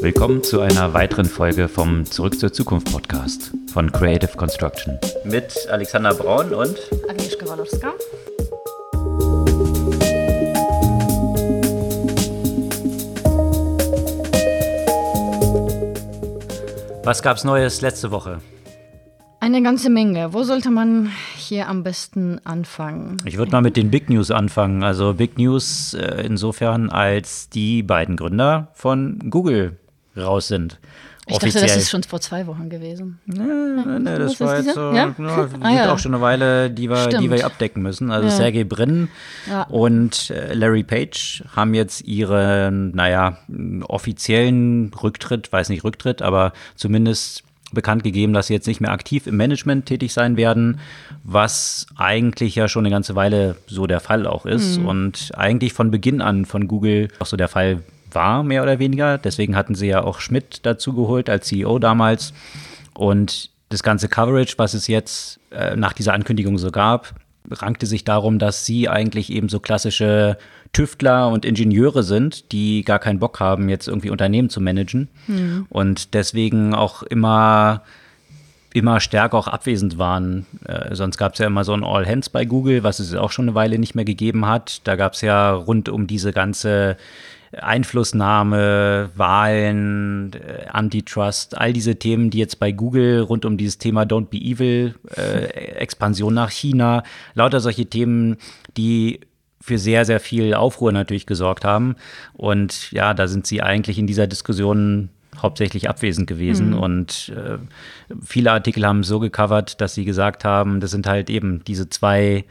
Willkommen zu einer weiteren Folge vom Zurück zur Zukunft Podcast von Creative Construction. Mit Alexander Braun und Agnieszka Walorska. Was gab's Neues letzte Woche? Eine ganze Menge. Wo sollte man hier am besten anfangen? Ich würde mal mit den Big News anfangen. Also Big News äh, insofern, als die beiden Gründer von Google raus sind. Ich dachte, das ist schon vor zwei Wochen gewesen. Nee, nee, nee das war jetzt so, ja? ja, Ah, ja. auch schon eine Weile, die wir, die wir abdecken müssen. Also Ja. Sergey Brin Ja. und äh, Larry Page haben jetzt ihren, naja, offiziellen Rücktritt, weiß nicht Rücktritt, aber zumindest bekannt gegeben, dass sie jetzt nicht mehr aktiv im Management tätig sein werden, was eigentlich ja schon eine ganze Weile so der Fall auch ist und eigentlich von Beginn an von Google auch so der Fall war, mehr oder weniger. Deswegen hatten sie ja auch Schmidt dazu geholt als CEO damals. Und das ganze Coverage, was es jetzt äh, nach dieser Ankündigung so gab, rankte sich darum, dass sie eigentlich eben so klassische Tüftler und Ingenieure sind, die gar keinen Bock haben, jetzt irgendwie Unternehmen zu managen und deswegen auch immer immer stärker auch abwesend waren. Äh, sonst gab es ja immer so ein All Hands bei Google, was es auch schon eine Weile nicht mehr gegeben hat. Da gab es ja rund um diese ganze Einflussnahme, Wahlen, äh, Antitrust, all diese Themen, die jetzt bei Google rund um dieses Thema Don't Be Evil, äh, Expansion nach China, lauter solche Themen, die für sehr, sehr viel Aufruhr natürlich gesorgt haben. Und ja, da sind sie eigentlich in dieser Diskussion hauptsächlich abwesend gewesen. Und äh, viele Artikel haben so gecovert, dass sie gesagt haben, das sind halt eben diese zwei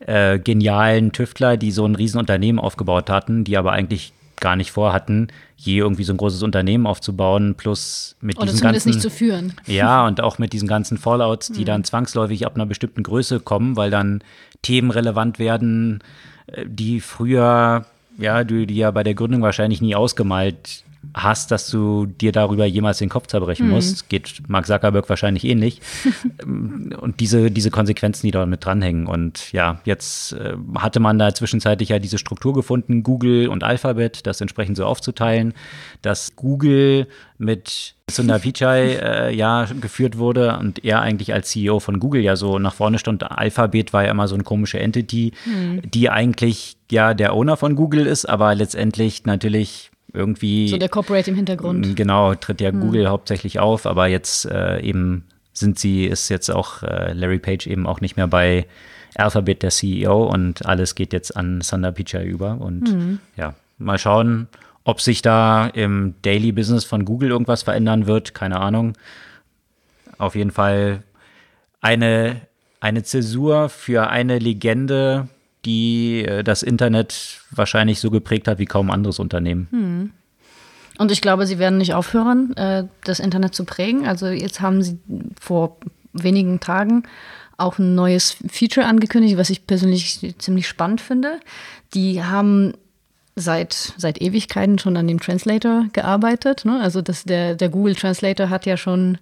äh, genialen Tüftler, die so ein Riesenunternehmen aufgebaut hatten, die aber eigentlich gar nicht vorhatten, je irgendwie so ein großes Unternehmen aufzubauen, plus mit Oder diesen zumindest ganzen nicht zu führen. ja, und auch mit diesen ganzen Fallouts, die dann zwangsläufig ab einer bestimmten Größe kommen, weil dann Themen relevant werden, äh, die früher, ja, du die ja bei der Gründung wahrscheinlich nie ausgemalt hast, dass du dir darüber jemals den Kopf zerbrechen musst. Geht Mark Zuckerberg wahrscheinlich ähnlich. Ähm, und diese, diese Konsequenzen, die da mit dranhängen. Und ja, jetzt äh, hatte man da zwischenzeitlich ja diese Struktur gefunden, Google und Alphabet, das entsprechend so aufzuteilen, dass Google mit Sundar Pichai äh, ja geführt wurde und er eigentlich als CEO von Google ja so nach vorne stand. Alphabet war ja immer so eine komische Entity, die eigentlich ja der Owner von Google ist, aber letztendlich natürlich irgendwie So der Corporate im Hintergrund. Genau, tritt ja Google hauptsächlich auf, aber jetzt äh, eben sind sie, ist jetzt auch äh, Larry Page eben auch nicht mehr bei Alphabet der CEO und alles geht jetzt an Sundar Pichai über. Und ja, mal schauen, ob sich da im Daily Business von Google irgendwas verändern wird, keine Ahnung. Auf jeden Fall eine, eine Zäsur für eine Legende, die äh, das Internet wahrscheinlich so geprägt hat wie kaum anderes Unternehmen. Und ich glaube, sie werden nicht aufhören, äh, das Internet zu prägen. Also jetzt haben sie vor wenigen Tagen auch ein neues Feature angekündigt, was ich persönlich ziemlich spannend finde. Die haben seit, seit Ewigkeiten schon an dem Translator gearbeitet. Ne? Also das, der, der Google Translator hat ja schon,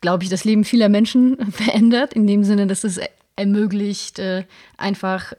glaube ich, das Leben vieler Menschen verändert, in dem Sinne, dass es ermöglicht, äh, einfach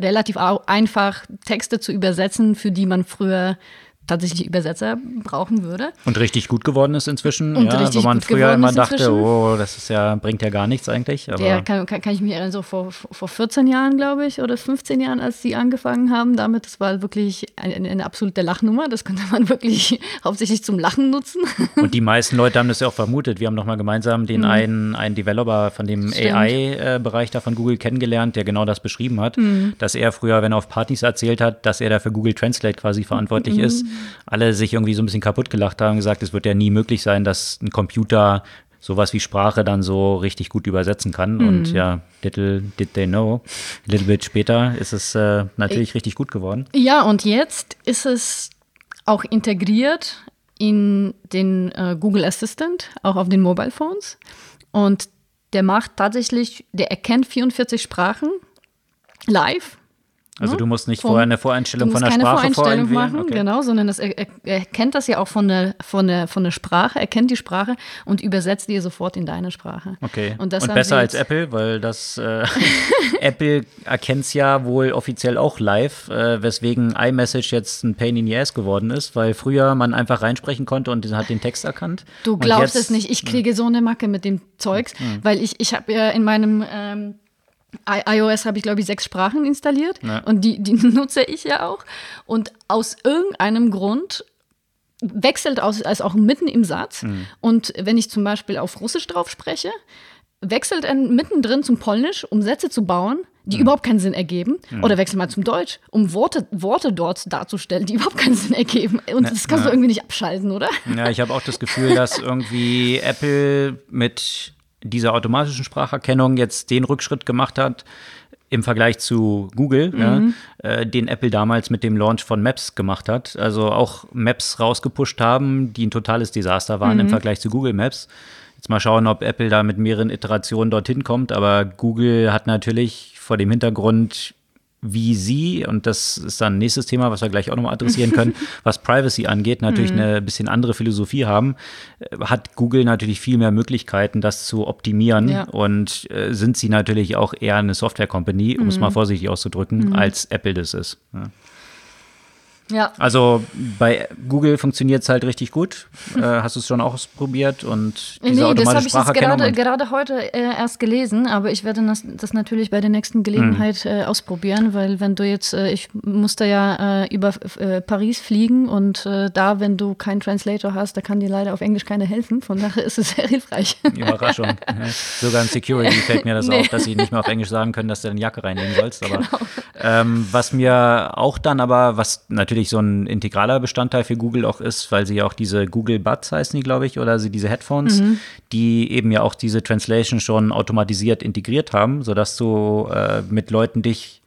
relativ einfach Texte zu übersetzen, für die man früher tatsächlich Übersetzer brauchen würde. Und richtig gut geworden ist inzwischen, Und ja, wo man früher immer dachte, oh, das ist ja, bringt ja gar nichts eigentlich. Aber Der kann, kann, kann ich mich erinnern, so vor, vor 14 Jahren, glaube ich, oder 15 Jahren, als die angefangen haben damit. Das war wirklich eine, eine absolute Lachnummer. Das konnte man wirklich hauptsächlich zum Lachen nutzen. und die meisten Leute haben das ja auch vermutet. Wir haben noch mal gemeinsam den einen, einen Developer von dem Mhm. AI-Bereich da von Google kennengelernt, der genau das beschrieben hat, Mhm. dass er früher, wenn er auf Partys erzählt hat, dass er da für Google Translate quasi verantwortlich Mhm. ist, alle sich irgendwie so ein bisschen kaputt gelacht haben und gesagt, es wird ja nie möglich sein, dass ein Computer sowas wie Sprache dann so richtig gut übersetzen kann. Mhm. Und ja, little did they know, a little bit später ist es äh, natürlich richtig gut geworden. Ja, und jetzt ist es auch integriert in den äh, Google Assistant, auch auf den Mobile Phones. Und der macht tatsächlich, der erkennt 44 Sprachen live Also ne? du musst nicht Vom- vorher eine Voreinstellung von der keine Sprache Voreinstellung vorher machen, okay. genau, sondern das, er, er, er kennt das ja auch von der, von, der, von der Sprache, er kennt die Sprache und übersetzt dir sofort in deine Sprache. Okay. Und, Und, das haben besser als Apple, weil das äh, Apple erkennt es ja wohl offiziell auch live, äh, weswegen iMessage jetzt ein Pain in the Ass geworden ist, weil früher man einfach reinsprechen konnte und hat den Text erkannt. Du Und glaubst jetzt- es nicht, ich kriege so eine Macke mit dem Zeugs, weil ich, ich habe ja in meinem ähm, iOS habe ich, glaube ich, sechs Sprachen installiert Ja. und die, die nutze ich ja auch. Und aus irgendeinem Grund wechselt aus, also auch mitten im Satz. Und wenn ich zum Beispiel auf Russisch drauf spreche, wechselt er mittendrin zum Polnisch, um Sätze zu bauen, die überhaupt keinen Sinn ergeben. Oder wechselt mal zum Deutsch, um Worte, Worte dort darzustellen, die überhaupt keinen Sinn ergeben. Und das kannst du irgendwie nicht abschalten, oder? Ja, ich habe auch das Gefühl, dass irgendwie Apple mit dieser automatischen Spracherkennung jetzt den Rückschritt gemacht hat im Vergleich zu Google, ja, äh, den Apple damals mit dem Launch von Maps gemacht hat. Also auch Maps rausgepusht haben, die ein totales Desaster waren im Vergleich zu Google Maps. Jetzt mal schauen, ob Apple da mit mehreren Iterationen dorthin kommt. Aber Google hat natürlich vor dem Hintergrund wie sie, und das ist dann ein nächstes Thema, was wir gleich auch nochmal adressieren können, was Privacy angeht, natürlich eine bisschen andere Philosophie haben, äh, hat Google natürlich viel mehr Möglichkeiten, das zu optimieren Ja. und äh, sind sie natürlich auch eher eine Software-Company, um es mal vorsichtig auszudrücken, als Apple das ist. Ja. Ja. Also bei Google funktioniert es halt richtig gut. Äh, hast du es schon auch ausprobiert und diese Nee, das habe automatische ich jetzt gerade, gerade heute äh, erst gelesen, aber ich werde das, das natürlich bei der nächsten Gelegenheit Hm. äh, ausprobieren, weil wenn du jetzt, äh, ich musste ja äh, über äh, Paris fliegen und da, wenn du keinen Translator hast, da kann dir leider auf Englisch keiner helfen, von daher ist es sehr hilfreich. Überraschung. Sogar in Security fällt mir das Nee. auf, dass sie nicht mehr auf Englisch sagen können, dass du eine Jacke reinlegen sollst. Aber ähm, was mir auch dann aber, was natürlich so ein integraler Bestandteil für Google auch ist, weil sie ja auch diese Google Buds heißen die, glaube ich, oder sie diese Headphones, die eben ja auch diese Translation schon automatisiert integriert haben, sodass du äh, mit Leuten dich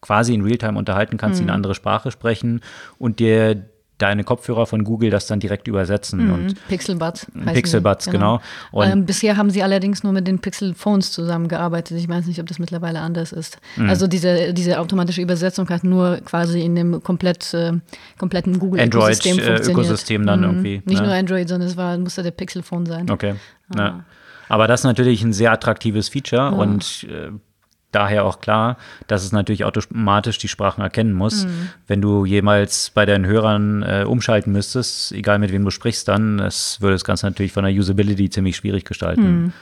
quasi in Realtime unterhalten kannst, die eine andere Sprache sprechen und dir deine Kopfhörer von Google das dann direkt übersetzen. Und Pixelbuds. Pixelbuds, genau. Und- ähm, bisher haben sie allerdings nur mit den Pixel Phones zusammengearbeitet. Ich weiß nicht, ob das mittlerweile anders ist. Mhm. Also diese, diese automatische Übersetzung hat nur quasi in dem komplett, äh, kompletten Google-Ökosystem äh, funktioniert. Ökosystem dann irgendwie, Nicht ne? nur Android, sondern es war, musste der Pixel Phone sein. Okay. Ah. Ja. Aber das ist natürlich ein sehr attraktives Feature und äh, daher auch klar, dass es natürlich automatisch die Sprachen erkennen muss. Mhm. Wenn du jemals bei deinen Hörern äh, umschalten müsstest, egal mit wem du sprichst, dann das würde das Ganze natürlich von der Usability ziemlich schwierig gestalten. Mhm.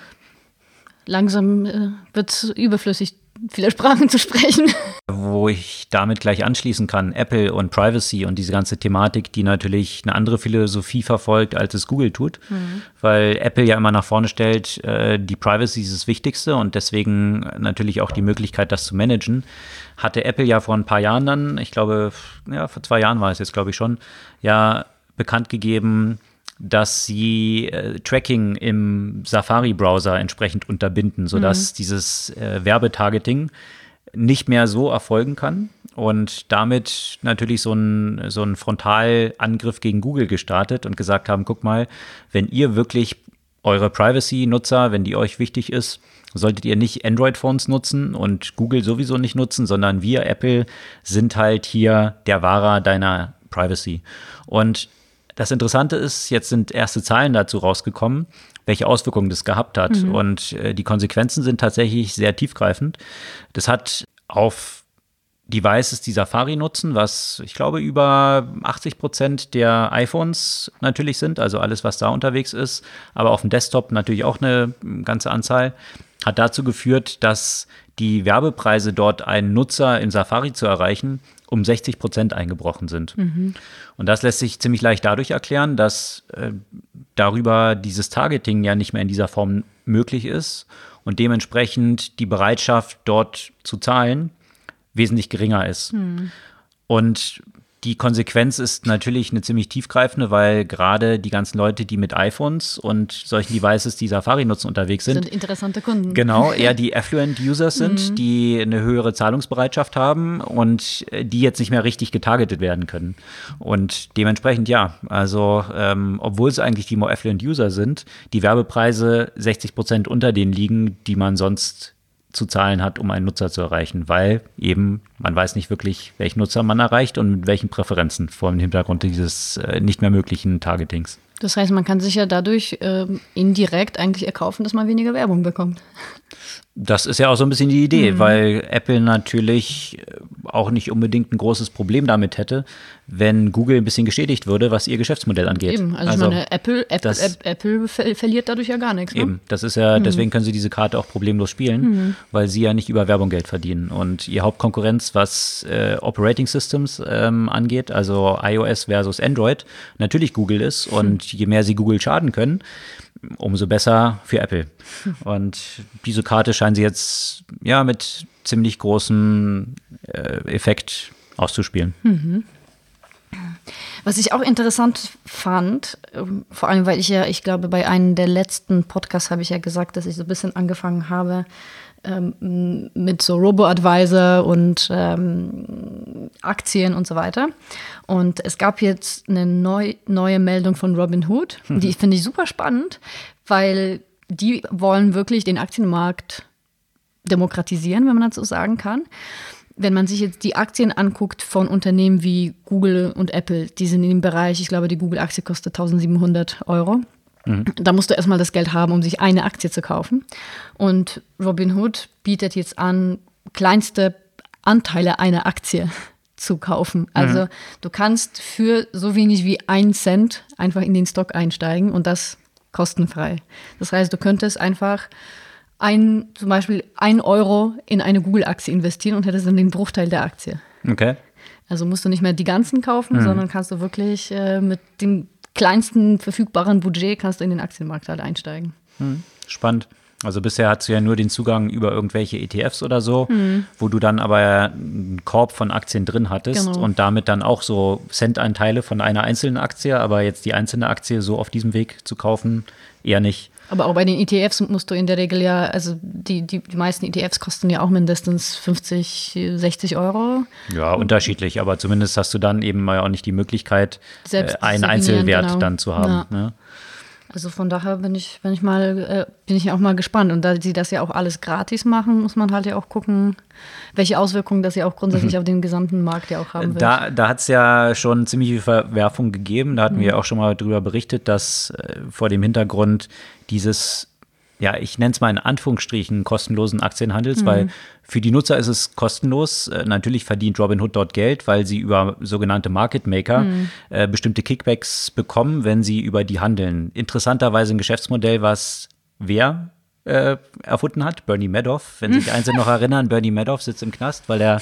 Langsam äh, wird es überflüssig, viele Sprachen zu sprechen. Wo ich damit gleich anschließen kann, Apple und Privacy und diese ganze Thematik, die natürlich eine andere Philosophie verfolgt, als es Google tut, weil Apple ja immer nach vorne stellt, äh, die Privacy ist das Wichtigste und deswegen natürlich auch die Möglichkeit, das zu managen. Hatte Apple ja vor ein paar Jahren dann, ich glaube, ja, vor zwei Jahren war es jetzt, glaube ich schon, ja bekannt gegeben, dass sie äh, Tracking im Safari-Browser entsprechend unterbinden, sodass dieses äh, Werbetargeting nicht mehr so erfolgen kann und damit natürlich so ein, so ein Frontalangriff gegen Google gestartet und gesagt haben, guck mal, wenn ihr wirklich eure Privacy-Nutzer, wenn die euch wichtig ist, solltet ihr nicht Android-Phones nutzen und Google sowieso nicht nutzen, sondern wir, Apple, sind halt hier der Wahrer deiner Privacy. Und das Interessante ist, jetzt sind erste Zahlen dazu rausgekommen, welche Auswirkungen das gehabt hat. Und äh, die Konsequenzen sind tatsächlich sehr tiefgreifend. Das hat auf Devices, die Safari nutzen, was ich glaube über 80 Prozent der iPhones natürlich sind, also alles, was da unterwegs ist, aber auf dem Desktop natürlich auch eine ganze Anzahl, hat dazu geführt, dass die Werbepreise dort einen Nutzer in Safari zu erreichen, um 60 Prozent eingebrochen sind. Und das lässt sich ziemlich leicht dadurch erklären, dass äh, darüber dieses Targeting ja nicht mehr in dieser Form möglich ist und dementsprechend die Bereitschaft, dort zu zahlen, wesentlich geringer ist. Und die Konsequenz ist natürlich eine ziemlich tiefgreifende, weil gerade die ganzen Leute, die mit iPhones und solchen Devices, die Safari nutzen, unterwegs sind, sind interessante Kunden. Genau, eher die affluent Users sind, die eine höhere Zahlungsbereitschaft haben und äh, die jetzt nicht mehr richtig getargetet werden können. Und dementsprechend ja, also ähm, obwohl es eigentlich die more affluent User sind, die Werbepreise 60 Prozent unter denen liegen, die man sonst zu zahlen hat, um einen Nutzer zu erreichen, weil eben man weiß nicht wirklich, welchen Nutzer man erreicht und mit welchen Präferenzen vor dem Hintergrund dieses äh, nicht mehr möglichen Targetings. Das heißt, man kann sich ja dadurch äh, indirekt eigentlich erkaufen, dass man weniger Werbung bekommt. Das ist ja auch so ein bisschen die Idee, mhm. weil Apple natürlich äh, auch nicht unbedingt ein großes Problem damit hätte, wenn Google ein bisschen geschädigt würde, was ihr Geschäftsmodell angeht. Eben, also, also ich meine, Apple, Apple, das, Apple verliert dadurch ja gar nichts. Ne? Eben, das ist ja, mhm. deswegen können sie diese Karte auch problemlos spielen, mhm. weil sie ja nicht über Werbung Geld verdienen. Und ihr Hauptkonkurrenz, was äh, Operating Systems ähm, angeht, also iOS versus Android, natürlich Google ist. Und je mehr sie Google schaden können, umso besser für Apple. Und diese Karte scheinen sie jetzt ja mit ziemlich großem äh, Effekt auszuspielen. Mhm. Was ich auch interessant fand, ähm, vor allem weil ich ja, ich glaube, bei einem der letzten Podcasts habe ich ja gesagt, dass ich so ein bisschen angefangen habe, ähm, mit so Robo-Advisor und ähm, Aktien und so weiter. Und es gab jetzt eine neu, neue Meldung von Robinhood, mhm. die finde ich super spannend, weil die wollen wirklich den Aktienmarkt demokratisieren, wenn man das so sagen kann. Wenn man sich jetzt die Aktien anguckt von Unternehmen wie Google und Apple, die sind in dem Bereich, ich glaube, die Google-Aktie kostet 1700 Euro. Mhm. Da musst du erstmal das Geld haben, um sich eine Aktie zu kaufen. Und Robinhood bietet jetzt an, kleinste Anteile einer Aktie zu kaufen. Also mhm. du kannst für so wenig wie ein Cent einfach in den Stock einsteigen und das kostenfrei. Das heißt, du könntest einfach ein, zum Beispiel ein Euro in eine Google-Aktie investieren und hättest dann den Bruchteil der Aktie. Okay. Also musst du nicht mehr die ganzen kaufen, mhm. sondern kannst du wirklich äh, mit dem kleinsten verfügbaren Budget kannst du in den Aktienmarkt halt einsteigen. Hm, spannend. Also bisher hast du ja nur den Zugang über irgendwelche ETFs oder so, hm. wo du dann aber einen Korb von Aktien drin hattest genau. und damit dann auch so Centanteile von einer einzelnen Aktie, aber jetzt die einzelne Aktie so auf diesem Weg zu kaufen, eher nicht. Aber auch bei den ETFs musst du in der Regel ja, also die, die, die meisten ETFs kosten ja auch mindestens 50, 60 Euro. Ja, unterschiedlich, aber zumindest hast du dann eben mal auch nicht die Möglichkeit, Selbst äh, einen Einzelwert genau. dann zu haben. Ja. Ne? Also von daher bin ich, bin ich mal, äh, bin ich auch mal gespannt. Und da sie das ja auch alles gratis machen, muss man halt ja auch gucken, welche Auswirkungen das ja auch grundsätzlich mhm. auf den gesamten Markt ja auch haben wird. Da, da hat es ja schon ziemlich viel Verwerfung gegeben. Da hatten mhm. wir auch schon mal drüber berichtet, dass äh, vor dem Hintergrund dieses ja, ich nenne es mal in Anführungsstrichen kostenlosen Aktienhandels, mhm. weil für die Nutzer ist es kostenlos. Äh, natürlich verdient Robinhood dort Geld, weil sie über sogenannte Market Maker mhm. äh, bestimmte Kickbacks bekommen, wenn sie über die handeln. Interessanterweise ein Geschäftsmodell, was wer äh, erfunden hat, Bernie Madoff. Wenn sich Einzelne noch erinnern, Bernie Madoff sitzt im Knast, weil er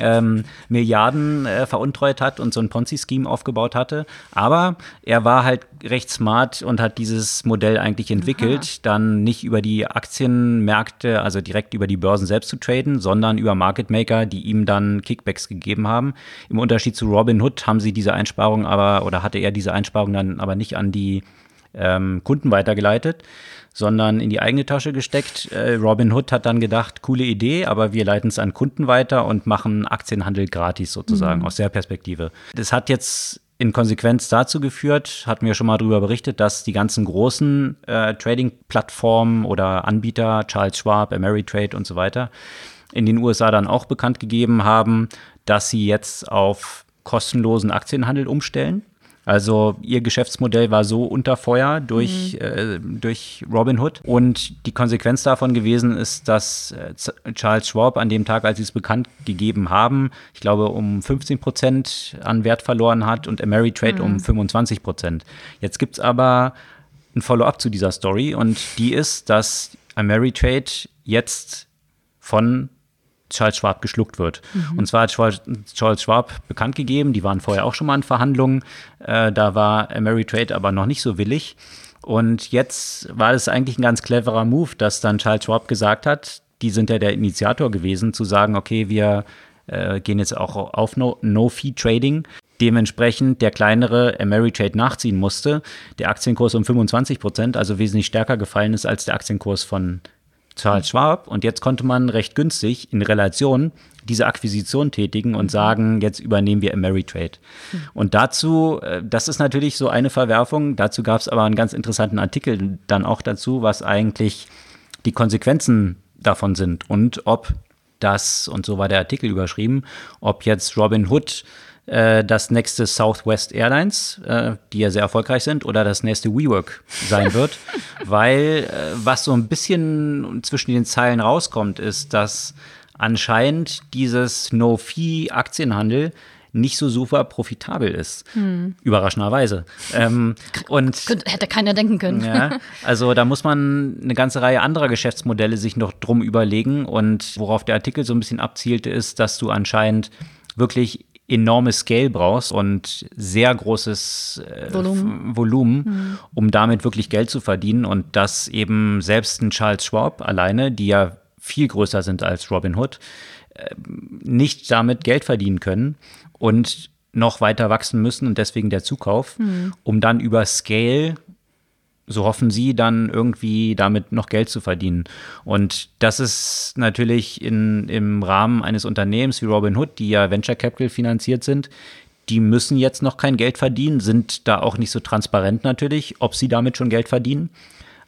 ähm, Milliarden äh, veruntreut hat und so ein Ponzi-Scheme aufgebaut hatte. Aber er war halt recht smart und hat dieses Modell eigentlich entwickelt, Aha. dann nicht über die Aktienmärkte, also direkt über die Börsen selbst zu traden, sondern über Market Maker, die ihm dann Kickbacks gegeben haben. Im Unterschied zu Robin Hood haben sie diese Einsparung aber, oder hatte er diese Einsparung dann aber nicht an die ähm, Kunden weitergeleitet, sondern in die eigene Tasche gesteckt. Äh, Robin Hood hat dann gedacht, coole Idee, aber wir leiten es an Kunden weiter und machen Aktienhandel gratis sozusagen mhm. aus der Perspektive. Das hat jetzt in Konsequenz dazu geführt, hatten wir schon mal darüber berichtet, dass die ganzen großen äh, Trading-Plattformen oder Anbieter, Charles Schwab, Ameritrade und so weiter, in den USA dann auch bekannt gegeben haben, dass sie jetzt auf kostenlosen Aktienhandel umstellen. Also ihr Geschäftsmodell war so unter Feuer durch, mhm. äh, durch Robinhood. Und die Konsequenz davon gewesen ist, dass äh, Charles Schwab an dem Tag, als sie es bekannt gegeben haben, ich glaube, um 15 Prozent an Wert verloren hat und Ameritrade mhm. um 25 Prozent. Jetzt gibt es aber ein Follow-up zu dieser Story und die ist, dass Ameritrade jetzt von Charles Schwab geschluckt wird. Mhm. Und zwar hat Charles Schwab bekannt gegeben, die waren vorher auch schon mal in Verhandlungen, äh, da war Ameritrade aber noch nicht so willig. Und jetzt war es eigentlich ein ganz cleverer Move, dass dann Charles Schwab gesagt hat, die sind ja der Initiator gewesen, zu sagen, okay, wir äh, gehen jetzt auch auf No-Fee-Trading. No Dementsprechend der kleinere Ameritrade nachziehen musste, der Aktienkurs um 25 Prozent, also wesentlich stärker gefallen ist als der Aktienkurs von Charles Schwab und jetzt konnte man recht günstig in Relation diese Akquisition tätigen und mhm. sagen, jetzt übernehmen wir Ameritrade. Mhm. Und dazu, äh, das ist natürlich so eine Verwerfung, dazu gab es aber einen ganz interessanten Artikel dann auch dazu, was eigentlich die Konsequenzen davon sind und ob das, und so war der Artikel überschrieben, ob jetzt Robin Hood äh, das nächste Southwest Airlines, äh, die ja sehr erfolgreich sind, oder das nächste WeWork sein wird. Weil äh, was so ein bisschen zwischen den Zeilen rauskommt, ist, dass anscheinend dieses No-Fee-Aktienhandel nicht so super profitabel ist. Hm. Überraschenderweise. Ähm, und hätte keiner denken können. Ja, also da muss man eine ganze Reihe anderer Geschäftsmodelle sich noch drum überlegen. Und worauf der Artikel so ein bisschen abzielte, ist, dass du anscheinend wirklich enormes Scale brauchst und sehr großes äh, Volumen, Volumen hm. um damit wirklich Geld zu verdienen. Und dass eben selbst ein Charles Schwab alleine, die ja viel größer sind als Robin Hood, äh, nicht damit Geld verdienen können und noch weiter wachsen müssen und deswegen der Zukauf, mhm. um dann über Scale, so hoffen sie, dann irgendwie damit noch Geld zu verdienen. Und das ist natürlich in, im Rahmen eines Unternehmens wie Robinhood, die ja Venture Capital finanziert sind, die müssen jetzt noch kein Geld verdienen, sind da auch nicht so transparent natürlich, ob sie damit schon Geld verdienen.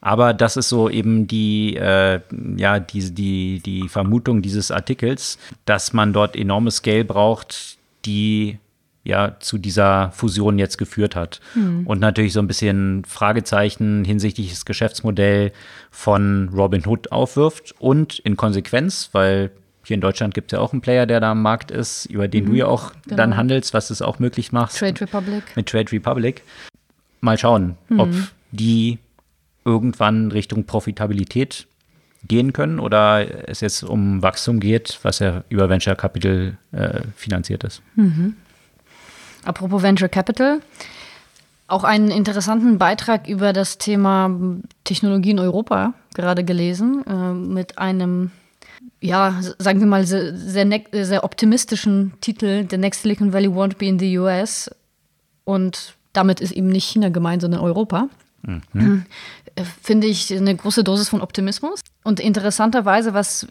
Aber das ist so eben die, äh, ja, die, die, die Vermutung dieses Artikels, dass man dort enormes Scale braucht, die ja zu dieser Fusion jetzt geführt hat. Hm. Und natürlich so ein bisschen Fragezeichen hinsichtlich des Geschäftsmodells von Robin Hood aufwirft und in Konsequenz, weil hier in Deutschland gibt es ja auch einen Player, der da am Markt ist, über den mhm. du ja auch genau. dann handelst, was es auch möglich macht. Trade Republic. Mit Trade Republic. Mal schauen, mhm. ob die irgendwann Richtung Profitabilität gehen können oder es jetzt um Wachstum geht, was ja über Venture Capital äh, finanziert ist. Mhm. Apropos Venture Capital, auch einen interessanten Beitrag über das Thema Technologie in Europa gerade gelesen, äh, mit einem, ja, sagen wir mal, sehr, sehr, sehr optimistischen Titel, The Next Silicon Valley Won't Be in the US. Und damit ist eben nicht China gemeint, sondern Europa. Mhm. Finde ich eine große Dosis von Optimismus. Und interessanterweise, was,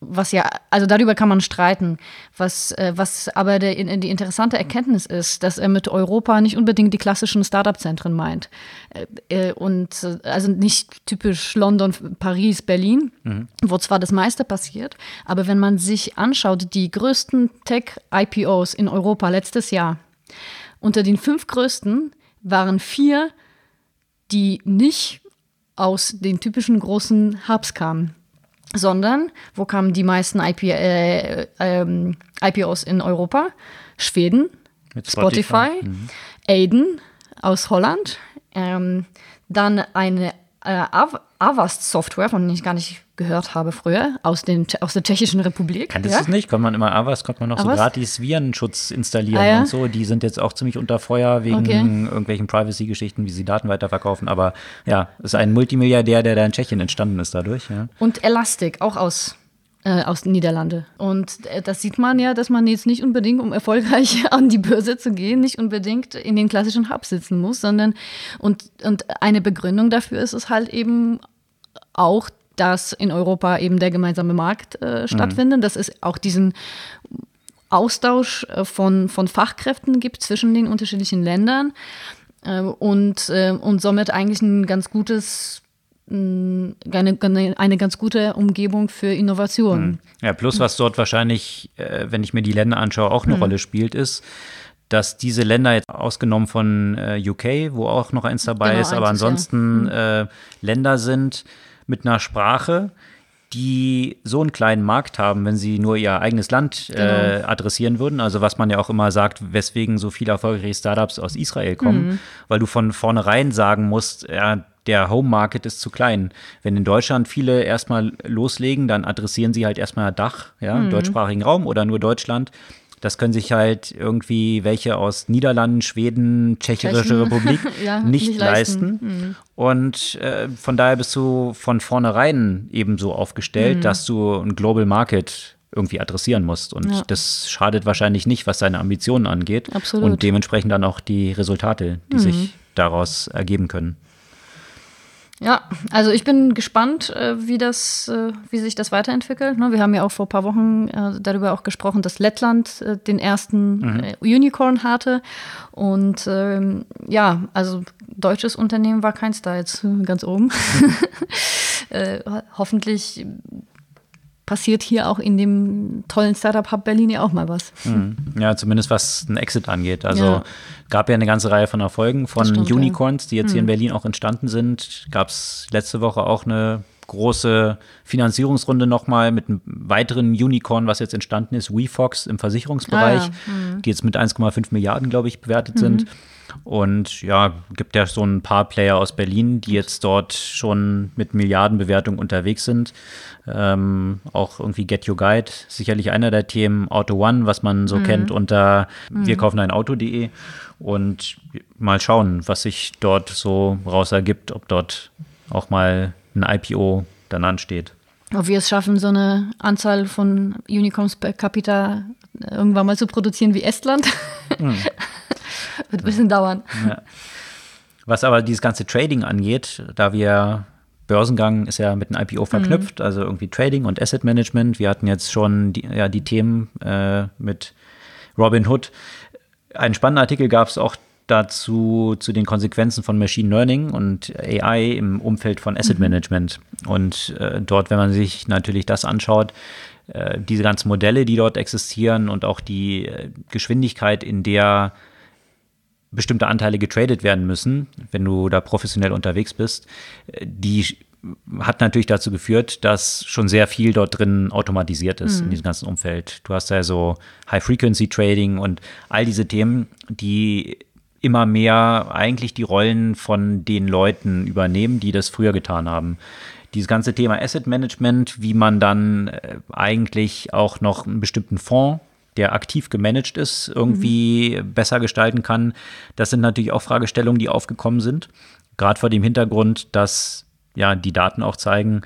was ja, also darüber kann man streiten, was, was aber der, die interessante Erkenntnis ist, dass er mit Europa nicht unbedingt die klassischen Startup-Zentren meint. Äh, und also nicht typisch London, Paris, Berlin, mhm. wo zwar das meiste passiert, aber wenn man sich anschaut, die größten Tech-IPOs in Europa letztes Jahr, unter den fünf größten waren vier die nicht aus den typischen großen Hubs kamen, sondern wo kamen die meisten IP, äh, äh, IPOs in Europa? Schweden, Mit Spotify, Spotify mhm. Aiden aus Holland, ähm, dann eine äh, Avast Software, von der ich gar nicht gehört habe früher, aus, den, aus der Tschechischen Republik. Kanntest du es nicht? Konnte man immer Avast, konnte man noch Avast? so gratis Virenschutz installieren ah, ja? und so. Die sind jetzt auch ziemlich unter Feuer wegen okay. irgendwelchen Privacy-Geschichten, wie sie Daten weiterverkaufen. Aber ja, ist ein Multimilliardär, der da in Tschechien entstanden ist dadurch. Ja. Und Elastic, auch aus äh, aus den Niederlanden. Und äh, das sieht man ja, dass man jetzt nicht unbedingt, um erfolgreich an die Börse zu gehen, nicht unbedingt in den klassischen Hub sitzen muss, sondern und, und eine Begründung dafür ist es halt eben auch, dass in Europa eben der gemeinsame Markt äh, stattfindet, mhm. dass es auch diesen Austausch äh, von, von Fachkräften gibt zwischen den unterschiedlichen Ländern äh, und, äh, und somit eigentlich ein ganz gutes eine, eine ganz gute Umgebung für Innovation. Hm. Ja, plus was dort wahrscheinlich, äh, wenn ich mir die Länder anschaue, auch eine mhm. Rolle spielt, ist, dass diese Länder jetzt ausgenommen von äh, UK, wo auch noch eins dabei genau, ist, aber ansonsten ja. Mhm. Länder sind mit einer Sprache, die so einen kleinen Markt haben, wenn sie nur ihr eigenes Land äh, genau. adressieren würden. Also was man ja auch immer sagt, weswegen so viele erfolgreiche Startups aus Israel kommen, mhm. weil du von vornherein sagen musst, ja, der Home Market ist zu klein. Wenn in Deutschland viele erstmal loslegen, dann adressieren sie halt erstmal Dach, ja, mhm. deutschsprachigen Raum oder nur Deutschland. Das können sich halt irgendwie welche aus Niederlanden, Schweden, Tschechische Tschechen. Republik ja, nicht, nicht, leisten. leisten. Mhm. Und äh, von daher bist du von vornherein eben so aufgestellt, mhm. dass du ein Global Market irgendwie adressieren musst. Und ja. das schadet wahrscheinlich nicht, was deine Ambitionen angeht. Absolut. Und dementsprechend dann auch die Resultate, die mhm. sich daraus ergeben können. Ja, also ich bin gespannt, äh, wie, das, äh, wie sich das weiterentwickelt. Ne? Wir haben ja auch vor ein paar Wochen äh, darüber auch gesprochen, dass Lettland den ersten mhm. Unicorn hatte. Und ähm, ja, also deutsches Unternehmen war keins da jetzt ganz oben. äh, hoffentlich passiert hier auch in dem tollen Startup-Hub Berlin ja auch mal was. Mhm. Ja, zumindest was einen Exit angeht. Also ja. gab ja eine ganze Reihe von Erfolgen von stimmt, Unicorns, die jetzt hier in mhm. Berlin auch entstanden sind. Gab es letzte Woche auch eine große Finanzierungsrunde nochmal mit einem weiteren Unicorn, was jetzt entstanden ist, WeFox im Versicherungsbereich, ah, ja. mhm. die jetzt mit 1,5 Milliarden, glaube ich, bewertet mhm. sind. Und ja, gibt ja so ein paar Player aus Berlin, die jetzt dort schon mit Milliardenbewertung unterwegs sind. Ähm, auch irgendwie Get Your Guide, sicherlich einer der Themen, Auto One, was man so mhm. kennt unter mhm. wir kaufen ein Auto.de und mal schauen, was sich dort so raus ergibt, ob dort auch mal ein IPO dann ansteht. Ob wir es schaffen, so eine Anzahl von Unicorns per capita irgendwann mal zu produzieren wie Estland. Mhm. Wird ein bisschen dauern. Ja. Was aber dieses ganze Trading angeht, da wir Börsengang ist ja mit einem IPO verknüpft, mhm. also irgendwie Trading und Asset Management. Wir hatten jetzt schon die, ja, die Themen äh, mit Robin Hood. Einen spannenden Artikel gab es auch dazu zu den Konsequenzen von Machine Learning und AI im Umfeld von Asset mhm. Management. Und äh, dort, wenn man sich natürlich das anschaut, äh, diese ganzen Modelle, die dort existieren und auch die äh, Geschwindigkeit, in der bestimmte Anteile getradet werden müssen, wenn du da professionell unterwegs bist, äh, die hat natürlich dazu geführt, dass schon sehr viel dort drin automatisiert ist mhm. in diesem ganzen Umfeld. Du hast ja so High-Frequency-Trading und all diese Themen, die immer mehr eigentlich die Rollen von den Leuten übernehmen, die das früher getan haben. Dieses ganze Thema Asset Management, wie man dann äh, eigentlich auch noch einen bestimmten Fonds der aktiv gemanagt ist, irgendwie mhm. besser gestalten kann. Das sind natürlich auch Fragestellungen, die aufgekommen sind. Gerade vor dem Hintergrund, dass ja die Daten auch zeigen,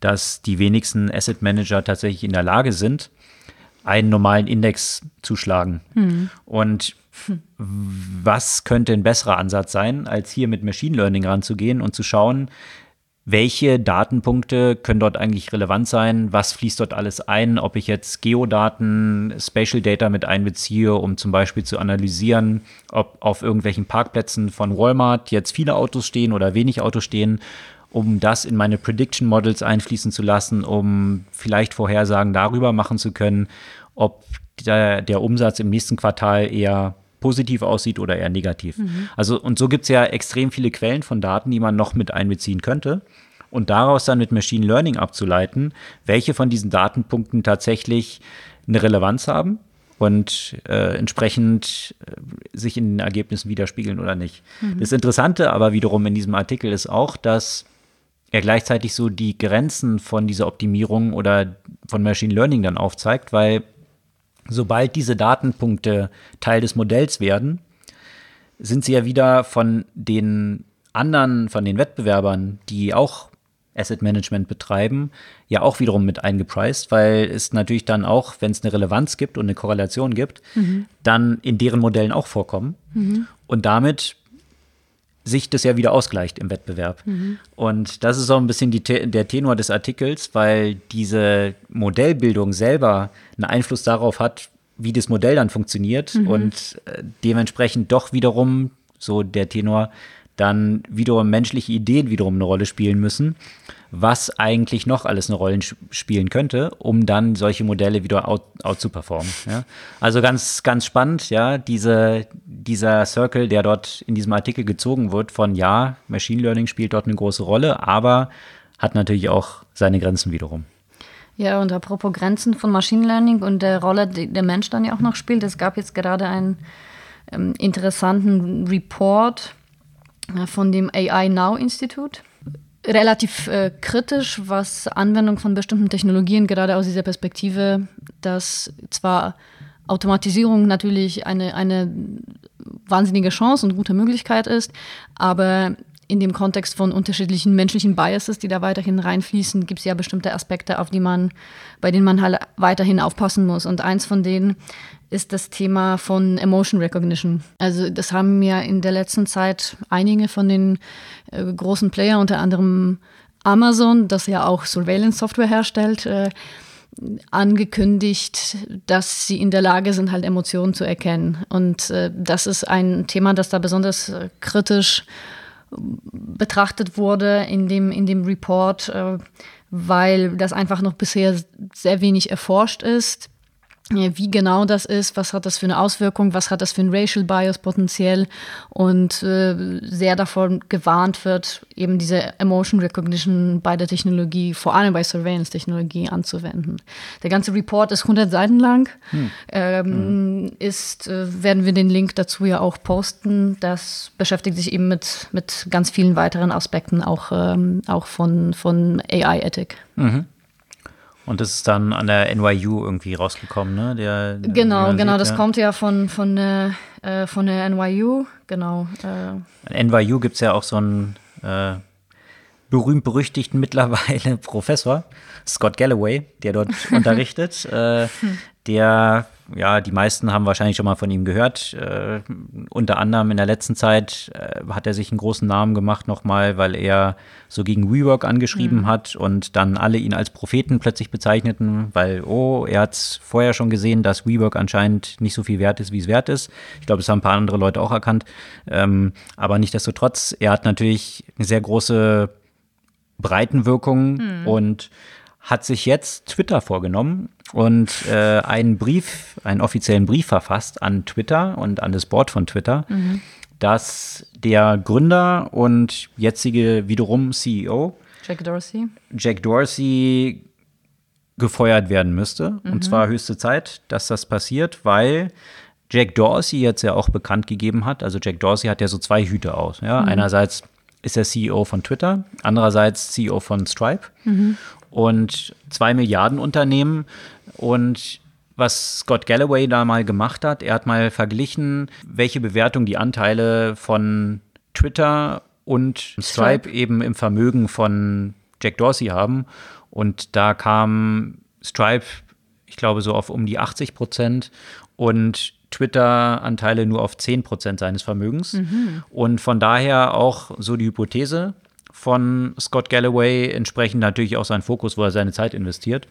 dass die wenigsten Asset Manager tatsächlich in der Lage sind, einen normalen Index zu schlagen. Mhm. Und was könnte ein besserer Ansatz sein, als hier mit Machine Learning ranzugehen und zu schauen, welche Datenpunkte können dort eigentlich relevant sein? Was fließt dort alles ein? Ob ich jetzt Geodaten, Spatial Data mit einbeziehe, um zum Beispiel zu analysieren, ob auf irgendwelchen Parkplätzen von Walmart jetzt viele Autos stehen oder wenig Autos stehen, um das in meine Prediction Models einfließen zu lassen, um vielleicht Vorhersagen darüber machen zu können, ob der, der Umsatz im nächsten Quartal eher positiv aussieht oder eher negativ. Mhm. Also, und so gibt es ja extrem viele Quellen von Daten, die man noch mit einbeziehen könnte. Und daraus dann mit Machine Learning abzuleiten, welche von diesen Datenpunkten tatsächlich eine Relevanz haben und äh, entsprechend äh, sich in den Ergebnissen widerspiegeln oder nicht. Mhm. Das Interessante aber wiederum in diesem Artikel ist auch, dass er gleichzeitig so die Grenzen von dieser Optimierung oder von Machine Learning dann aufzeigt, weil sobald diese Datenpunkte Teil des Modells werden, sind sie ja wieder von den anderen, von den Wettbewerbern, die auch Asset Management betreiben, ja auch wiederum mit eingepreist, weil es natürlich dann auch, wenn es eine Relevanz gibt und eine Korrelation gibt, mhm. dann in deren Modellen auch vorkommen. Mhm. Und damit sich das ja wieder ausgleicht im Wettbewerb. Mhm. Und das ist auch ein bisschen die, der Tenor des Artikels, weil diese Modellbildung selber einen Einfluss darauf hat, wie das Modell dann funktioniert mhm. und äh, dementsprechend doch wiederum, so der Tenor, dann wiederum menschliche Ideen wiederum eine Rolle spielen müssen was eigentlich noch alles eine Rolle spielen könnte, um dann solche Modelle wieder out, out zu performen. Ja? Also ganz, ganz spannend, ja, diese, dieser Circle, der dort in diesem Artikel gezogen wird, von ja, Machine Learning spielt dort eine große Rolle, aber hat natürlich auch seine Grenzen wiederum. Ja, und apropos Grenzen von Machine Learning und der Rolle, die der Mensch dann ja auch noch spielt, es gab jetzt gerade einen ähm, interessanten Report äh, von dem AI Now Institut relativ äh, kritisch, was Anwendung von bestimmten Technologien gerade aus dieser Perspektive, dass zwar Automatisierung natürlich eine, eine wahnsinnige Chance und gute Möglichkeit ist, aber in dem Kontext von unterschiedlichen menschlichen Biases, die da weiterhin reinfließen, gibt es ja bestimmte Aspekte, auf die man, bei denen man halt weiterhin aufpassen muss. Und eins von denen ist das Thema von Emotion Recognition. Also das haben mir in der letzten Zeit einige von den äh, großen Player, unter anderem Amazon, das ja auch Surveillance-Software herstellt, äh, angekündigt, dass sie in der Lage sind, halt Emotionen zu erkennen. Und äh, das ist ein Thema, das da besonders äh, kritisch betrachtet wurde in dem, in dem Report, äh, weil das einfach noch bisher sehr wenig erforscht ist wie genau das ist, was hat das für eine Auswirkung, was hat das für ein Racial Bias potenziell und äh, sehr davon gewarnt wird, eben diese Emotion Recognition bei der Technologie, vor allem bei Surveillance-Technologie anzuwenden. Der ganze Report ist 100 Seiten lang, hm. Ähm, hm. ist, äh, werden wir den Link dazu ja auch posten. Das beschäftigt sich eben mit, mit ganz vielen weiteren Aspekten, auch, ähm, auch von, von AI-Ethik. Mhm. Und das ist dann an der NYU irgendwie rausgekommen, ne? Der, genau, genau, das ja. kommt ja von, von, äh, von der NYU, genau. Äh. An NYU gibt es ja auch so einen äh, berühmt-berüchtigten mittlerweile Professor, Scott Galloway, der dort unterrichtet, äh, der ja, die meisten haben wahrscheinlich schon mal von ihm gehört. Äh, unter anderem in der letzten Zeit äh, hat er sich einen großen Namen gemacht nochmal, weil er so gegen WeWork angeschrieben mhm. hat und dann alle ihn als Propheten plötzlich bezeichneten, weil, oh, er hat vorher schon gesehen, dass WeWork anscheinend nicht so viel wert ist, wie es wert ist. Ich glaube, das haben ein paar andere Leute auch erkannt. Ähm, aber nichtsdestotrotz, er hat natürlich eine sehr große Breitenwirkung mhm. und hat sich jetzt Twitter vorgenommen und äh, einen Brief, einen offiziellen Brief verfasst an Twitter und an das Board von Twitter, mhm. dass der Gründer und jetzige wiederum CEO Jack Dorsey, Jack Dorsey gefeuert werden müsste. Mhm. Und zwar höchste Zeit, dass das passiert, weil Jack Dorsey jetzt ja auch bekannt gegeben hat. Also Jack Dorsey hat ja so zwei Hüte aus. Ja? Mhm. Einerseits ist er CEO von Twitter, andererseits CEO von Stripe. Mhm und zwei Milliarden Unternehmen. Und was Scott Galloway da mal gemacht hat, er hat mal verglichen, welche Bewertung die Anteile von Twitter und Stripe, Stripe eben im Vermögen von Jack Dorsey haben. Und da kam Stripe, ich glaube, so auf um die 80 Prozent und Twitter-Anteile nur auf 10 Prozent seines Vermögens. Mhm. Und von daher auch so die Hypothese, von Scott Galloway, entsprechend natürlich auch sein Fokus, wo er seine Zeit investiert.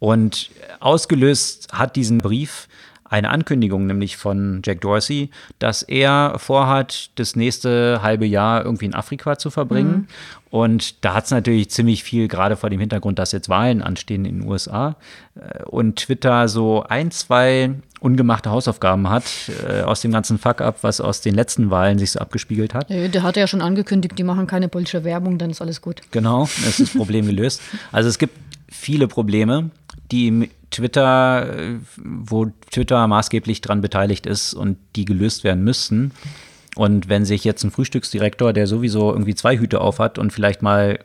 Und ausgelöst hat diesen Brief eine Ankündigung, nämlich von Jack Dorsey, dass er vorhat, das nächste halbe Jahr irgendwie in Afrika zu verbringen. Mhm. Und da hat es natürlich ziemlich viel, gerade vor dem Hintergrund, dass jetzt Wahlen anstehen in den USA äh, und Twitter so ein, zwei ungemachte Hausaufgaben hat äh, aus dem ganzen Fuck-up, was aus den letzten Wahlen sich so abgespielt hat. Der hat ja schon angekündigt, die machen keine politische Werbung, dann ist alles gut. Genau, das ist das Problem gelöst. Also es gibt viele Probleme, die Twitter, äh, wo Twitter maßgeblich dran beteiligt ist und die gelöst werden müssten. Und wenn sich jetzt ein Frühstücksdirektor, der sowieso irgendwie zwei Hüte auf hat und vielleicht mal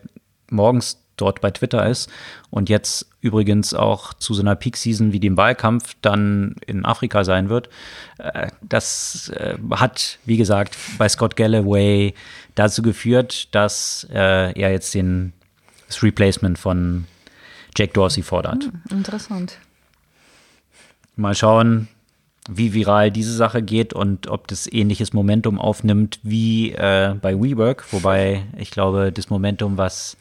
morgens dort bei Twitter ist und jetzt übrigens auch zu so einer Peak-Season wie dem Wahlkampf dann in Afrika sein wird. Äh, das äh, hat, wie gesagt, bei Scott Galloway dazu geführt, dass er jetzt den, das Replacement von Jack Dorsey fordert. Hm, interessant. Mal schauen, wie viral diese Sache geht und ob das ähnliches Momentum aufnimmt wie äh, bei WeWork, wobei ich glaube, das Momentum, was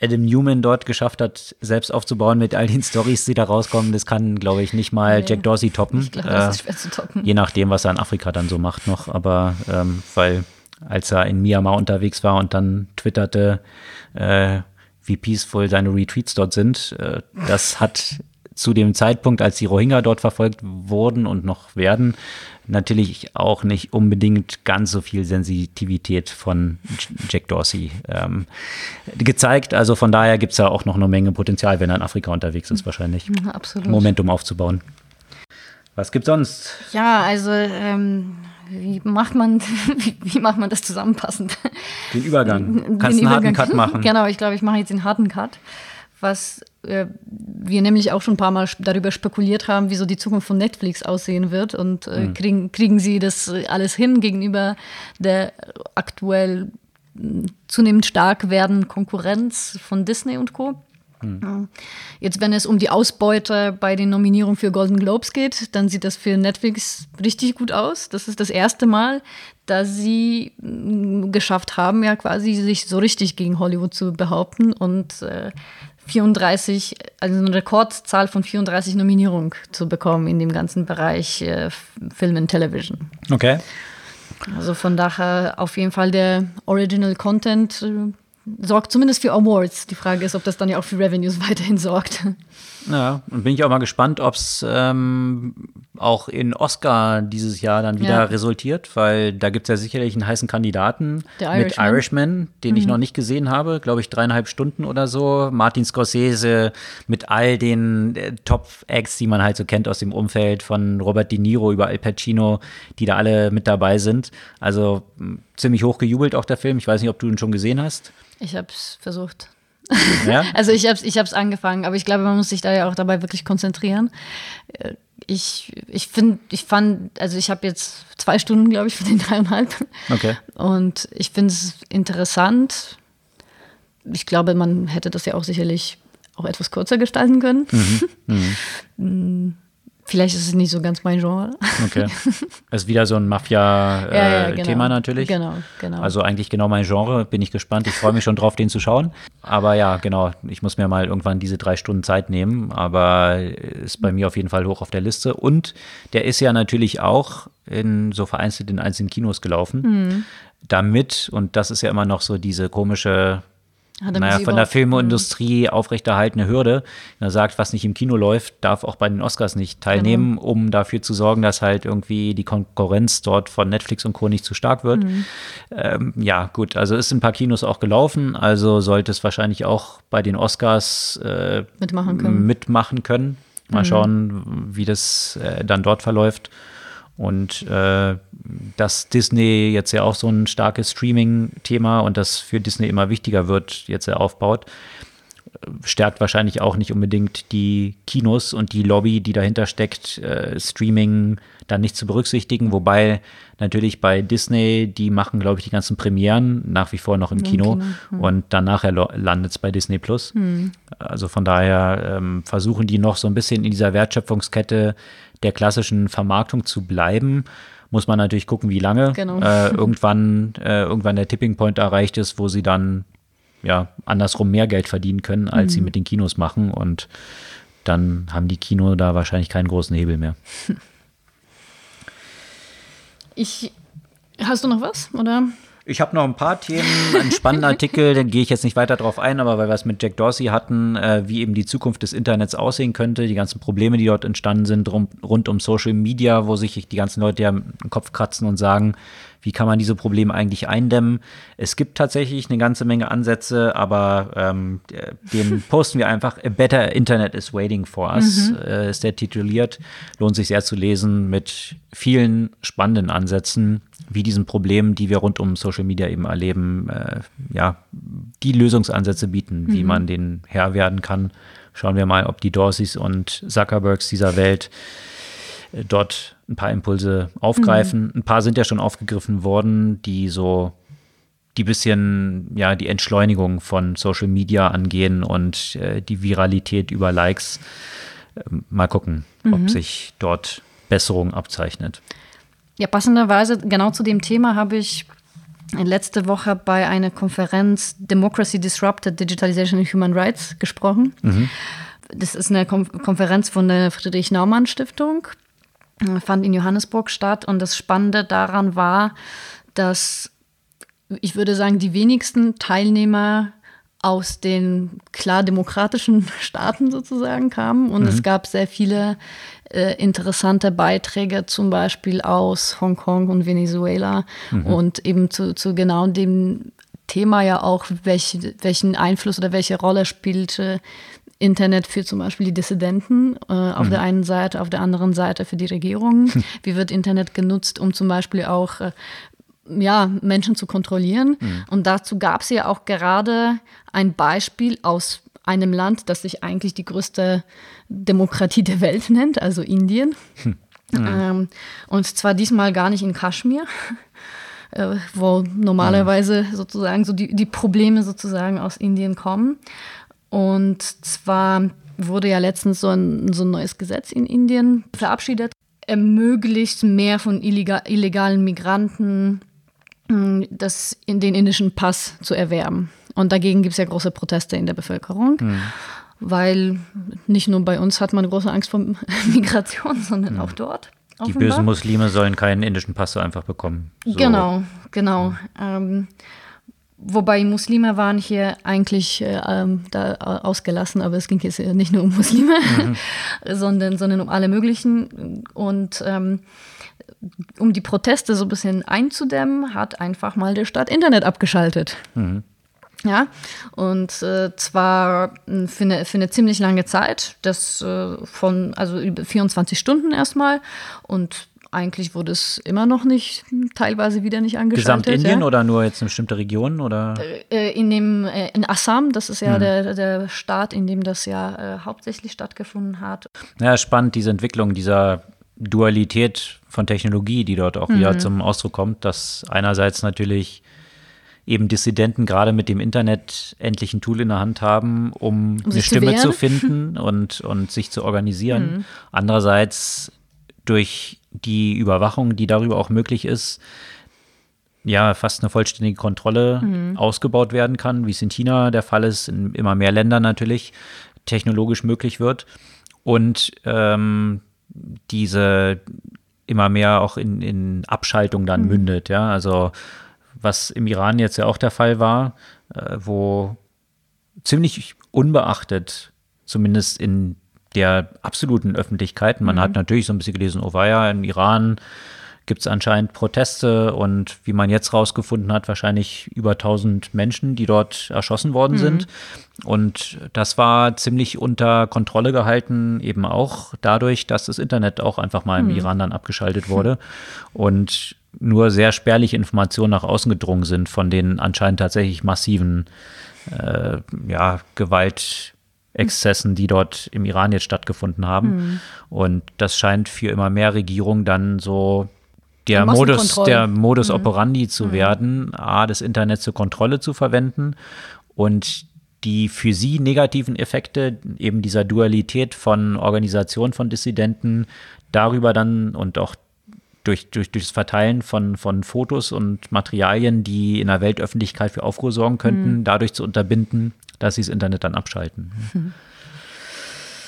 Adam Newman dort geschafft hat, selbst aufzubauen mit all den Stories, die da rauskommen, das kann, glaube ich, nicht mal nee. Jack Dorsey toppen. Ich glaube, das ist schwer zu toppen. Je nachdem, was er in Afrika dann so macht noch. Aber ähm, weil als er in Myanmar unterwegs war und dann twitterte, äh, wie peaceful seine Retreats dort sind, äh, das hat zu dem Zeitpunkt, als die Rohingya dort verfolgt wurden und noch werden, natürlich auch nicht unbedingt ganz so viel Sensitivität von Jack Dorsey ähm, gezeigt. Also von daher gibt es ja auch noch eine Menge Potenzial, wenn er in Afrika unterwegs ist, wahrscheinlich. Absolut. Momentum aufzubauen. Was gibt's sonst? Ja, also ähm, wie macht man, wie, wie, macht man das zusammenpassend? Den Übergang. Den Kannst den einen Übergang. harten Cut machen. Genau, ich glaube, ich mache jetzt den harten Cut. Was äh, wir nämlich auch schon ein paar Mal darüber spekuliert haben, wie so die Zukunft von Netflix aussehen wird. Und äh, mhm. kriegen, kriegen sie das alles hin gegenüber der aktuell zunehmend stark werdenden Konkurrenz von Disney und Co. Mhm. Jetzt, wenn es um die Ausbeute bei den Nominierungen für Golden Globes geht, dann sieht das für Netflix richtig gut aus. Das ist das erste Mal, dass sie mm, geschafft haben, ja quasi sich so richtig gegen Hollywood zu behaupten und äh, 34, also eine Rekordzahl von 34 Nominierungen zu bekommen in dem ganzen Bereich äh, Film und Television. Okay. Also von daher auf jeden Fall der Original Content äh, sorgt zumindest für Awards. Die Frage ist, ob das dann ja auch für Revenues weiterhin sorgt. Ja, und bin ich auch mal gespannt, ob es ähm, auch in Oscar dieses Jahr dann wieder ja. resultiert, weil da gibt es ja sicherlich einen heißen Kandidaten Der mit Irishman, den mhm. ich noch nicht gesehen habe, glaube ich dreieinhalb Stunden oder so. Martin Scorsese mit all den äh, Top-Acts, die man halt so kennt aus dem Umfeld von Robert De Niro über Al Pacino, die da alle mit dabei sind. Also ziemlich hoch gejubelt auch der Film. Ich weiß nicht, ob du ihn schon gesehen hast. Ich habe es versucht. Ja? also ich habe es ich hab's angefangen, aber ich glaube, man muss sich da ja auch dabei wirklich konzentrieren. Äh, ich, ich finde, ich fand, also ich habe jetzt zwei Stunden, glaube ich, für den dreieinhalb. Okay. Und ich finde es interessant. Ich glaube, man hätte das ja auch sicherlich auch etwas kürzer gestalten können. Mhm. Mhm. Vielleicht ist es nicht so ganz mein Genre. Okay. Ist wieder so ein Mafia-Thema äh, ja, ja, genau. natürlich. Genau, genau. Also eigentlich genau mein Genre. Bin ich gespannt. Ich freue mich schon drauf, den zu schauen. Aber ja, genau. Ich muss mir mal irgendwann diese drei Stunden Zeit nehmen. Aber ist bei mir auf jeden Fall hoch auf der Liste. Und der ist ja natürlich auch in so vereinzelt in einzelnen Kinos gelaufen. Mhm. Damit, und das ist ja immer noch so diese komische naja, von der Filmindustrie mhm. aufrechterhaltene Hürde. Er sagt, was nicht im Kino läuft, darf auch bei den Oscars nicht teilnehmen, genau. um dafür zu sorgen, dass halt irgendwie die Konkurrenz dort von Netflix und Co. nicht zu stark wird. Mhm. Ähm, ja, gut, also ist in ein paar Kinos auch gelaufen, also sollte es wahrscheinlich auch bei den Oscars äh, mitmachen können. Mitmachen können. Mal mhm. schauen, wie das äh, dann dort verläuft. Und äh, dass Disney jetzt ja auch so ein starkes Streaming-Thema und das für Disney immer wichtiger wird, jetzt er aufbaut, stärkt wahrscheinlich auch nicht unbedingt die Kinos und die Lobby, die dahinter steckt, äh, Streaming dann nicht zu berücksichtigen. Wobei natürlich bei Disney, die machen, glaube ich, die ganzen Premieren nach wie vor noch im, Im Kino, Kino. Hm. und dann nachher landet es bei Disney Plus. Hm. Also von daher ähm, versuchen die noch so ein bisschen in dieser Wertschöpfungskette der klassischen Vermarktung zu bleiben, muss man natürlich gucken, wie lange. Genau. Äh, irgendwann, äh, irgendwann der Tipping Point erreicht ist, wo sie dann ja andersrum mehr Geld verdienen können, als mhm. sie mit den Kinos machen. Und dann haben die Kino da wahrscheinlich keinen großen Hebel mehr. Ich hast du noch was oder? Ich habe noch ein paar Themen, einen spannenden Artikel, den gehe ich jetzt nicht weiter drauf ein, aber weil wir es mit Jack Dorsey hatten, äh, wie eben die Zukunft des Internets aussehen könnte, die ganzen Probleme, die dort entstanden sind rum, rund um Social Media, wo sich die ganzen Leute ja im Kopf kratzen und sagen, wie kann man diese Probleme eigentlich eindämmen? Es gibt tatsächlich eine ganze Menge Ansätze, aber ähm, den posten wir einfach. A Better Internet is Waiting for Us mhm. äh, ist der tituliert. Lohnt sich sehr zu lesen mit vielen spannenden Ansätzen, wie diesen Problemen, die wir rund um Social Media eben erleben, äh, ja, die Lösungsansätze bieten, wie mhm. man den Herr werden kann. Schauen wir mal, ob die Dorseys und Zuckerbergs dieser Welt äh, dort ein paar Impulse aufgreifen. Mhm. Ein paar sind ja schon aufgegriffen worden, die so die bisschen ja die Entschleunigung von Social Media angehen und äh, die Viralität über Likes. Ähm, mal gucken, mhm. ob sich dort Besserung abzeichnet. Ja, passenderweise genau zu dem Thema habe ich letzte Woche bei einer Konferenz Democracy Disrupted Digitalization and Human Rights gesprochen. Mhm. Das ist eine Konferenz von der Friedrich Naumann Stiftung fand in Johannesburg statt. Und das Spannende daran war, dass ich würde sagen, die wenigsten Teilnehmer aus den klar demokratischen Staaten sozusagen kamen. Und mhm. es gab sehr viele äh, interessante Beiträge, zum Beispiel aus Hongkong und Venezuela. Mhm. Und eben zu, zu genau dem Thema ja auch, welch, welchen Einfluss oder welche Rolle spielte Internet für zum Beispiel die Dissidenten äh, auf mhm. der einen Seite, auf der anderen Seite für die Regierung. Wie wird Internet genutzt, um zum Beispiel auch äh, ja, Menschen zu kontrollieren? Mhm. Und dazu gab es ja auch gerade ein Beispiel aus einem Land, das sich eigentlich die größte Demokratie der Welt nennt, also Indien. Mhm. Ähm, und zwar diesmal gar nicht in Kaschmir, äh, wo normalerweise sozusagen so die, die Probleme sozusagen aus Indien kommen, und zwar wurde ja letztens so ein, so ein neues Gesetz in Indien verabschiedet, ermöglicht mehr von illegal, illegalen Migranten hm, das in den indischen Pass zu erwerben. Und dagegen gibt es ja große Proteste in der Bevölkerung, mhm. weil nicht nur bei uns hat man große Angst vor Migration, sondern mhm. auch dort. Die bösen Muslime sollen keinen indischen Pass so einfach bekommen. So. Genau, genau. Ähm, wobei Muslime waren hier eigentlich äh, ähm, da ausgelassen, aber es ging jetzt nicht nur um Muslime, mhm. sondern, sondern um alle möglichen. Und ähm, um die Proteste so ein bisschen einzudämmen, hat einfach mal der Staat Internet abgeschaltet. Mhm. Ja, und äh, zwar für eine, für eine ziemlich lange Zeit, das äh, von, also über 24 Stunden erstmal und eigentlich wurde es immer noch nicht, teilweise wieder nicht angeschaltet. Gesamtindien ja. oder nur jetzt eine bestimmte Region oder? Äh, in dem äh, in Assam, das ist ja hm. der, der Staat, in dem das ja äh, hauptsächlich stattgefunden hat. Ja, spannend diese Entwicklung dieser Dualität von Technologie, die dort auch mhm. wieder zum Ausdruck kommt, dass einerseits natürlich eben Dissidenten gerade mit dem Internet endlich ein Tool in der Hand haben, um, um eine Stimme zu, zu, finden und, und sich zu organisieren. Mhm. Andererseits durch die Überwachung, die darüber auch möglich ist, ja, fast eine vollständige Kontrolle mhm. ausgebaut werden kann, wie es in China der Fall ist, in immer mehr Ländern natürlich technologisch möglich wird. Und ähm, diese immer mehr auch in, in Abschaltung dann mhm. mündet, ja. Also was im Iran jetzt ja auch der Fall war, äh, wo ziemlich unbeachtet, zumindest in der absoluten Öffentlichkeit, man mhm. hat natürlich so ein bisschen gelesen, oh ja, im Iran gibt es anscheinend Proteste und wie man jetzt rausgefunden hat, wahrscheinlich über 1000 Menschen, die dort erschossen worden mhm. sind. Und das war ziemlich unter Kontrolle gehalten, eben auch dadurch, dass das Internet auch einfach mal im mhm. Iran dann abgeschaltet wurde und nur sehr spärliche Informationen nach außen gedrungen sind von den anscheinend tatsächlich massiven äh, ja, Gewaltexzessen, die dort im Iran jetzt stattgefunden haben. Mhm. Und das scheint für immer mehr Regierungen dann so der Modus, der Modus mhm. operandi zu mhm. werden, A, das Internet zur Kontrolle zu verwenden und die für sie negativen Effekte eben dieser Dualität von Organisation von Dissidenten darüber dann und auch durch, durch, durch das Verteilen von, von Fotos und Materialien, die in der Weltöffentlichkeit für Aufruhr sorgen könnten, mhm. dadurch zu unterbinden, dass sie das Internet dann abschalten. Mhm.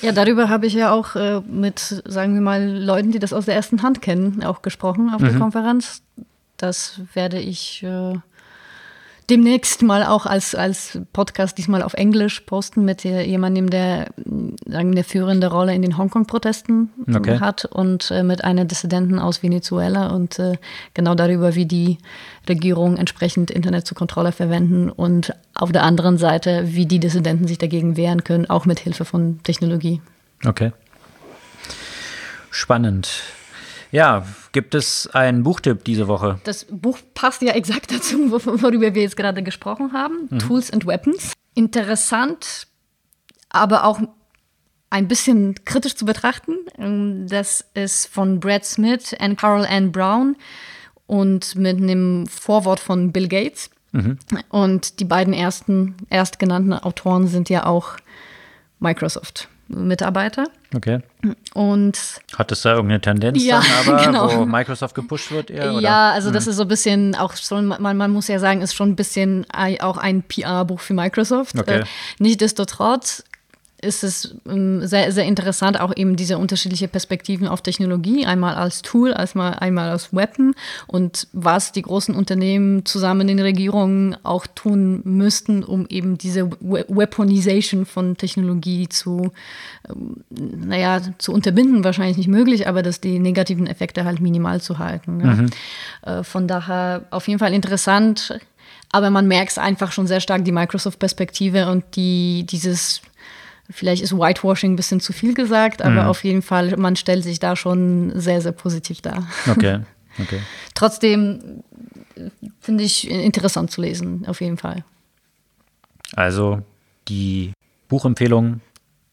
Ja, darüber habe ich ja auch äh, mit, sagen wir mal, Leuten, die das aus der ersten Hand kennen, auch gesprochen auf mhm. der Konferenz. Das werde ich äh, demnächst mal auch als, als Podcast diesmal auf Englisch posten mit jemandem, der sagen, eine führende Rolle in den Hongkong-Protesten okay. hat und äh, mit einer Dissidenten aus Venezuela und äh, genau darüber, wie die Regierung entsprechend Internet zur Kontrolle verwenden und auf der anderen Seite, wie die Dissidenten sich dagegen wehren können, auch mit Hilfe von Technologie. Okay. Spannend. Ja, gibt es einen Buchtipp diese Woche? Das Buch passt ja exakt dazu, worüber wir jetzt gerade gesprochen haben. Mhm. Tools and Weapons. Interessant, aber auch ein bisschen kritisch zu betrachten. Ähm, das ist von Brad Smith und Carol Ann Brown und mit einem Vorwort von Bill Gates. Mhm. Und die beiden ersten erstgenannten Autoren sind ja auch Microsoft. Mitarbeiter. Okay. Und hat es da irgendeine Tendenz ja, dann aber, genau. wo Microsoft gepusht wird eher? Oder? Ja, also das hm. ist so ein bisschen auch schon, man, man muss ja sagen, ist schon ein bisschen auch ein PR-Buch für Microsoft. Okay. Äh, Nichtsdestotrotz ist es ähm, sehr, sehr interessant, auch eben diese unterschiedlichen Perspektiven auf Technologie, einmal als Tool, einmal, einmal als Weapon und was die großen Unternehmen zusammen in den Regierungen auch tun müssten, um eben diese Weaponization von Technologie zu, ähm, naja, zu unterbinden, wahrscheinlich nicht möglich, aber dass die negativen Effekte halt minimal zu halten. Ja. Mhm. Äh, von daher auf jeden Fall interessant, aber man merkt es einfach schon sehr stark, die Microsoft-Perspektive und die, dieses Vielleicht ist Whitewashing ein bisschen zu viel gesagt, aber mhm. auf jeden Fall, man stellt sich da schon sehr, sehr positiv dar. Okay, okay. Trotzdem finde ich interessant zu lesen, auf jeden Fall. Also die Buchempfehlung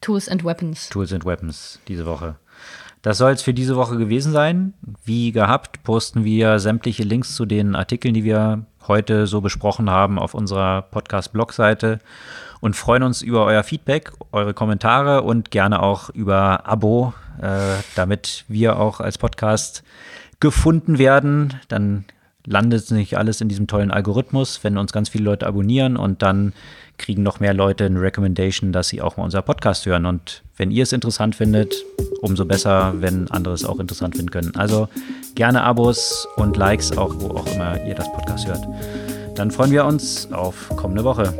Tools and Weapons. Tools and Weapons diese Woche. Das soll es für diese Woche gewesen sein. Wie gehabt, posten wir sämtliche Links zu den Artikeln, die wir heute so besprochen haben, auf unserer Podcast-Blog-Seite und freuen uns über euer Feedback, eure Kommentare und gerne auch über Abo, äh, damit wir auch als Podcast gefunden werden. Dann landet nicht alles in diesem tollen Algorithmus, wenn uns ganz viele Leute abonnieren und dann kriegen noch mehr Leute eine Recommendation, dass sie auch mal unser Podcast hören. Und wenn ihr es interessant findet, umso besser, wenn andere es auch interessant finden können. Also gerne Abos und Likes, auch wo auch immer ihr das Podcast hört. Dann freuen wir uns auf kommende Woche.